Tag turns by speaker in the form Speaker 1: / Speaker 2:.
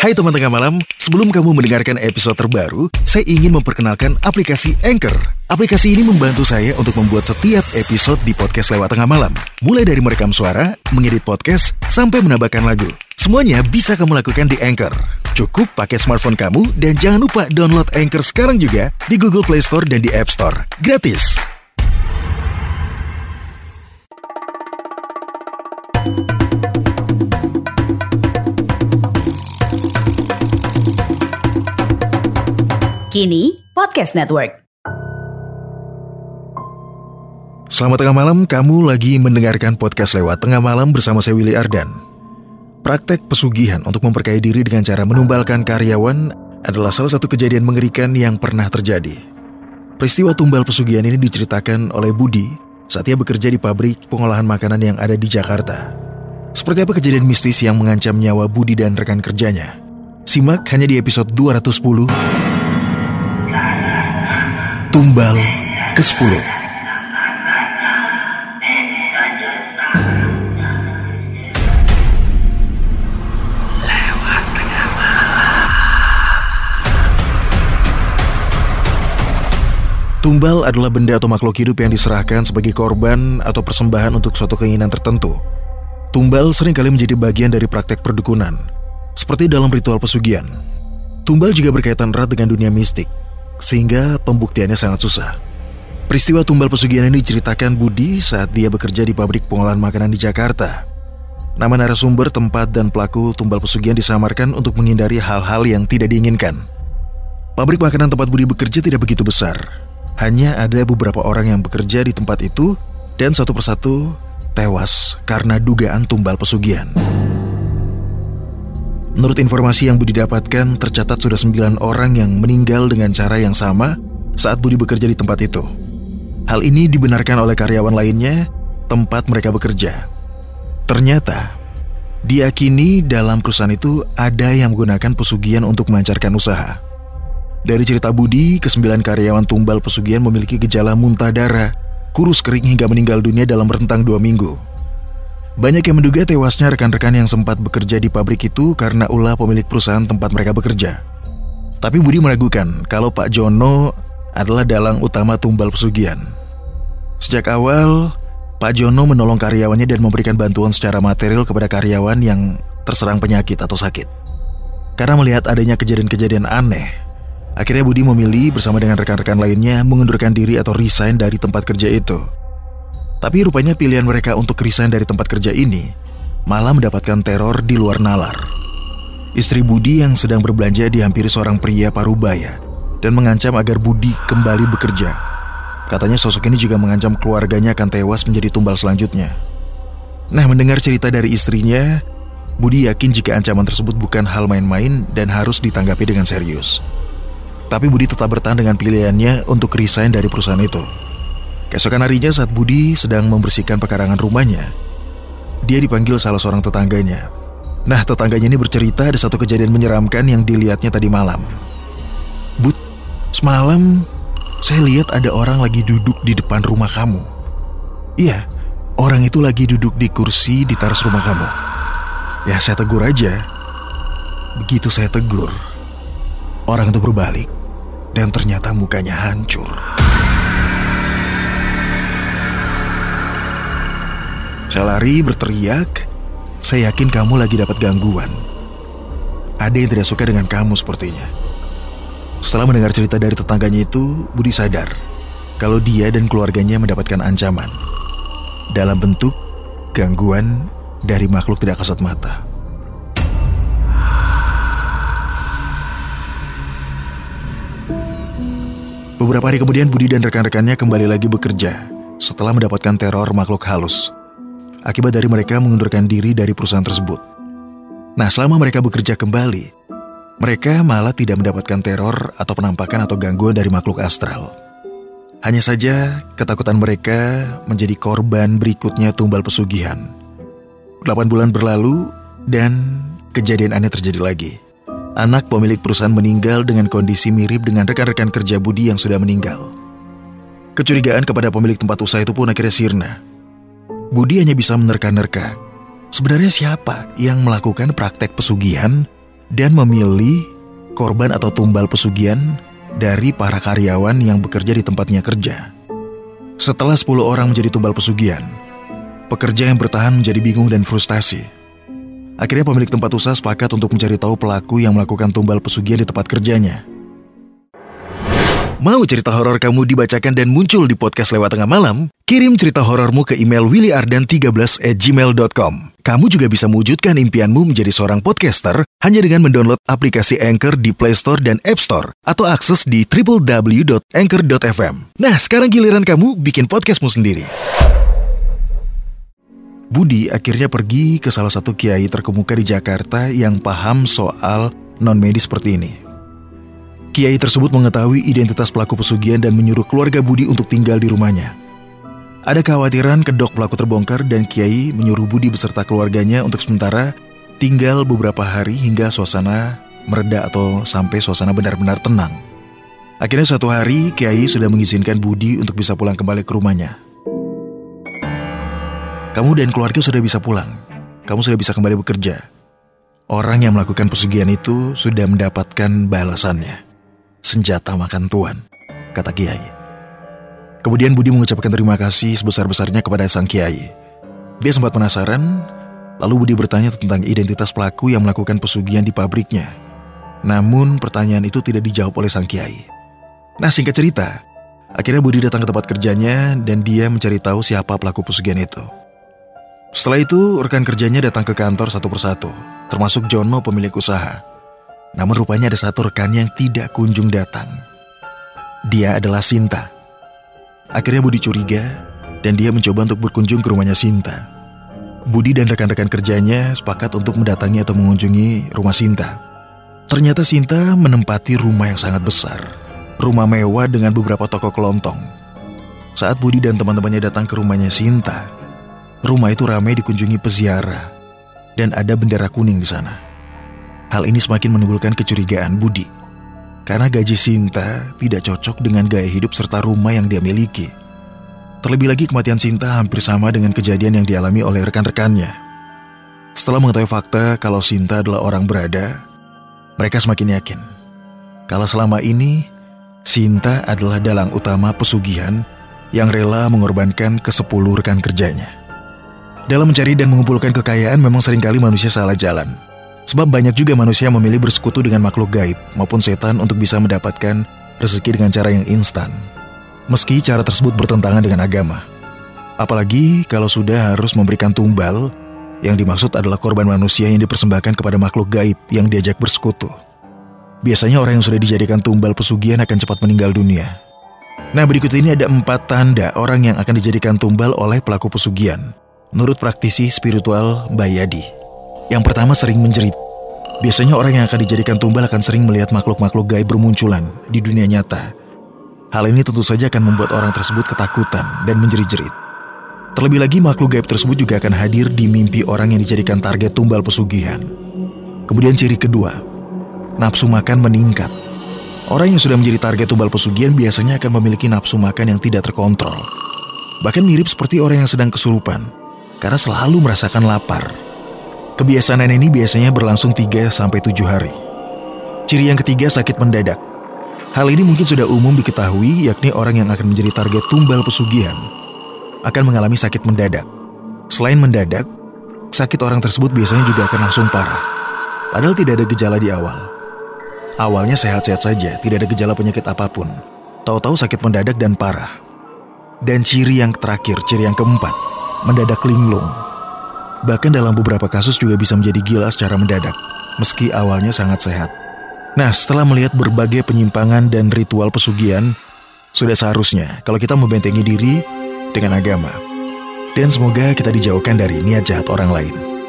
Speaker 1: Hai teman tengah malam, sebelum kamu mendengarkan episode terbaru, saya ingin memperkenalkan aplikasi Anchor. Aplikasi ini membantu saya untuk membuat setiap episode di podcast lewat tengah malam. Mulai dari merekam suara, mengedit podcast, sampai menambahkan lagu. Semuanya bisa kamu lakukan di Anchor. Cukup pakai smartphone kamu dan jangan lupa download Anchor sekarang juga di Google Play Store dan di App Store. Gratis.
Speaker 2: Kini Podcast Network.
Speaker 1: Selamat tengah malam, kamu lagi mendengarkan podcast lewat tengah malam bersama saya Willy Ardan. Praktek pesugihan untuk memperkaya diri dengan cara menumbalkan karyawan adalah salah satu kejadian mengerikan yang pernah terjadi. Peristiwa tumbal pesugihan ini diceritakan oleh Budi saat ia bekerja di pabrik pengolahan makanan yang ada di Jakarta. Seperti apa kejadian mistis yang mengancam nyawa Budi dan rekan kerjanya? Simak hanya di episode 210 Tumbal ke-10 Tumbal adalah benda atau makhluk hidup yang diserahkan sebagai korban atau persembahan untuk suatu keinginan tertentu. Tumbal sering kali menjadi bagian dari praktek perdukunan, seperti dalam ritual pesugihan. Tumbal juga berkaitan erat dengan dunia mistik, sehingga pembuktiannya sangat susah. Peristiwa tumbal pesugihan ini diceritakan Budi saat dia bekerja di pabrik pengolahan makanan di Jakarta. Nama narasumber, tempat, dan pelaku tumbal pesugihan disamarkan untuk menghindari hal-hal yang tidak diinginkan. Pabrik makanan tempat Budi bekerja tidak begitu besar. Hanya ada beberapa orang yang bekerja di tempat itu dan satu persatu tewas karena dugaan tumbal pesugihan. Menurut informasi yang Budi dapatkan, tercatat sudah sembilan orang yang meninggal dengan cara yang sama saat Budi bekerja di tempat itu. Hal ini dibenarkan oleh karyawan lainnya tempat mereka bekerja. Ternyata, diakini dalam perusahaan itu ada yang menggunakan pesugihan untuk melancarkan usaha. Dari cerita Budi, kesembilan karyawan tumbal pesugihan memiliki gejala muntah darah, kurus kering hingga meninggal dunia dalam rentang dua minggu. Banyak yang menduga tewasnya rekan-rekan yang sempat bekerja di pabrik itu karena ulah pemilik perusahaan tempat mereka bekerja. Tapi Budi meragukan kalau Pak Jono adalah dalang utama tumbal pesugihan. Sejak awal, Pak Jono menolong karyawannya dan memberikan bantuan secara material kepada karyawan yang terserang penyakit atau sakit. Karena melihat adanya kejadian-kejadian aneh, akhirnya Budi memilih bersama dengan rekan-rekan lainnya mengundurkan diri atau resign dari tempat kerja itu. Tapi rupanya pilihan mereka untuk resign dari tempat kerja ini malah mendapatkan teror di luar nalar. Istri Budi yang sedang berbelanja dihampiri seorang pria parubaya dan mengancam agar Budi kembali bekerja. Katanya sosok ini juga mengancam keluarganya akan tewas menjadi tumbal selanjutnya. Nah, mendengar cerita dari istrinya, Budi yakin jika ancaman tersebut bukan hal main-main dan harus ditanggapi dengan serius. Tapi Budi tetap bertahan dengan pilihannya untuk resign dari perusahaan itu. Keesokan harinya saat Budi sedang membersihkan pekarangan rumahnya, dia dipanggil salah seorang tetangganya. Nah, tetangganya ini bercerita ada satu kejadian menyeramkan yang dilihatnya tadi malam. Bud, semalam saya lihat ada orang lagi duduk di depan rumah kamu. Iya, orang itu lagi duduk di kursi di teras rumah kamu. Ya, saya tegur aja. Begitu saya tegur, orang itu berbalik dan ternyata mukanya hancur. Saya lari berteriak, saya yakin kamu lagi dapat gangguan. Ada yang tidak suka dengan kamu sepertinya. Setelah mendengar cerita dari tetangganya itu, Budi sadar kalau dia dan keluarganya mendapatkan ancaman dalam bentuk gangguan dari makhluk tidak kasat mata. Beberapa hari kemudian Budi dan rekan-rekannya kembali lagi bekerja setelah mendapatkan teror makhluk halus akibat dari mereka mengundurkan diri dari perusahaan tersebut. Nah, selama mereka bekerja kembali, mereka malah tidak mendapatkan teror atau penampakan atau gangguan dari makhluk astral. Hanya saja ketakutan mereka menjadi korban berikutnya tumbal pesugihan. 8 bulan berlalu dan kejadian aneh terjadi lagi. Anak pemilik perusahaan meninggal dengan kondisi mirip dengan rekan-rekan kerja Budi yang sudah meninggal. Kecurigaan kepada pemilik tempat usaha itu pun akhirnya sirna. Budi hanya bisa menerka-nerka. Sebenarnya siapa yang melakukan praktek pesugihan dan memilih korban atau tumbal pesugihan dari para karyawan yang bekerja di tempatnya kerja. Setelah 10 orang menjadi tumbal pesugihan, pekerja yang bertahan menjadi bingung dan frustasi. Akhirnya pemilik tempat usaha sepakat untuk mencari tahu pelaku yang melakukan tumbal pesugihan di tempat kerjanya. Mau cerita horor kamu dibacakan dan muncul di podcast lewat tengah malam? Kirim cerita horormu ke email willyardan13 at gmail.com. Kamu juga bisa mewujudkan impianmu menjadi seorang podcaster hanya dengan mendownload aplikasi Anchor di Play Store dan App Store atau akses di www.anchor.fm. Nah, sekarang giliran kamu bikin podcastmu sendiri. Budi akhirnya pergi ke salah satu kiai terkemuka di Jakarta yang paham soal non-medis seperti ini. Kiai tersebut mengetahui identitas pelaku pesugihan dan menyuruh keluarga Budi untuk tinggal di rumahnya. Ada kekhawatiran kedok pelaku terbongkar dan Kiai menyuruh Budi beserta keluarganya untuk sementara tinggal beberapa hari hingga suasana mereda atau sampai suasana benar-benar tenang. Akhirnya suatu hari Kiai sudah mengizinkan Budi untuk bisa pulang kembali ke rumahnya. Kamu dan keluarga sudah bisa pulang. Kamu sudah bisa kembali bekerja. Orang yang melakukan pesugihan itu sudah mendapatkan balasannya senjata makan tuan, kata Kiai. Kemudian Budi mengucapkan terima kasih sebesar-besarnya kepada sang Kiai. Dia sempat penasaran, lalu Budi bertanya tentang identitas pelaku yang melakukan pesugihan di pabriknya. Namun pertanyaan itu tidak dijawab oleh sang Kiai. Nah singkat cerita, akhirnya Budi datang ke tempat kerjanya dan dia mencari tahu siapa pelaku pesugihan itu. Setelah itu, rekan kerjanya datang ke kantor satu persatu, termasuk Jono pemilik usaha. Namun rupanya ada satu rekan yang tidak kunjung datang. Dia adalah Sinta. Akhirnya Budi curiga dan dia mencoba untuk berkunjung ke rumahnya Sinta. Budi dan rekan-rekan kerjanya sepakat untuk mendatangi atau mengunjungi rumah Sinta. Ternyata Sinta menempati rumah yang sangat besar. Rumah mewah dengan beberapa toko kelontong. Saat Budi dan teman-temannya datang ke rumahnya Sinta, rumah itu ramai dikunjungi peziarah dan ada bendera kuning di sana. Hal ini semakin menimbulkan kecurigaan Budi. Karena gaji Sinta tidak cocok dengan gaya hidup serta rumah yang dia miliki. Terlebih lagi kematian Sinta hampir sama dengan kejadian yang dialami oleh rekan-rekannya. Setelah mengetahui fakta kalau Sinta adalah orang berada, mereka semakin yakin kalau selama ini Sinta adalah dalang utama pesugihan yang rela mengorbankan ke sepuluh rekan kerjanya. Dalam mencari dan mengumpulkan kekayaan memang sering kali manusia salah jalan. Sebab banyak juga manusia memilih bersekutu dengan makhluk gaib maupun setan untuk bisa mendapatkan rezeki dengan cara yang instan. Meski cara tersebut bertentangan dengan agama. Apalagi kalau sudah harus memberikan tumbal yang dimaksud adalah korban manusia yang dipersembahkan kepada makhluk gaib yang diajak bersekutu. Biasanya orang yang sudah dijadikan tumbal pesugihan akan cepat meninggal dunia. Nah berikut ini ada empat tanda orang yang akan dijadikan tumbal oleh pelaku pesugihan. Menurut praktisi spiritual Bayadi. Yang pertama sering menjerit. Biasanya orang yang akan dijadikan tumbal akan sering melihat makhluk-makhluk gaib bermunculan di dunia nyata. Hal ini tentu saja akan membuat orang tersebut ketakutan dan menjerit-jerit. Terlebih lagi makhluk gaib tersebut juga akan hadir di mimpi orang yang dijadikan target tumbal pesugihan. Kemudian ciri kedua, nafsu makan meningkat. Orang yang sudah menjadi target tumbal pesugihan biasanya akan memiliki nafsu makan yang tidak terkontrol. Bahkan mirip seperti orang yang sedang kesurupan, karena selalu merasakan lapar. Kebiasaan ini biasanya berlangsung 3-7 hari. Ciri yang ketiga sakit mendadak. Hal ini mungkin sudah umum diketahui yakni orang yang akan menjadi target tumbal pesugihan akan mengalami sakit mendadak. Selain mendadak, sakit orang tersebut biasanya juga akan langsung parah. Padahal tidak ada gejala di awal. Awalnya sehat-sehat saja, tidak ada gejala penyakit apa pun. Tahu-tahu sakit mendadak dan parah. Dan ciri yang terakhir, ciri yang keempat, mendadak linglung Bahkan dalam beberapa kasus juga bisa menjadi gila secara mendadak, meski awalnya sangat sehat. Nah, setelah melihat berbagai penyimpangan dan ritual pesugihan, sudah seharusnya kalau kita membentengi diri dengan agama. Dan semoga kita dijauhkan dari niat jahat orang lain.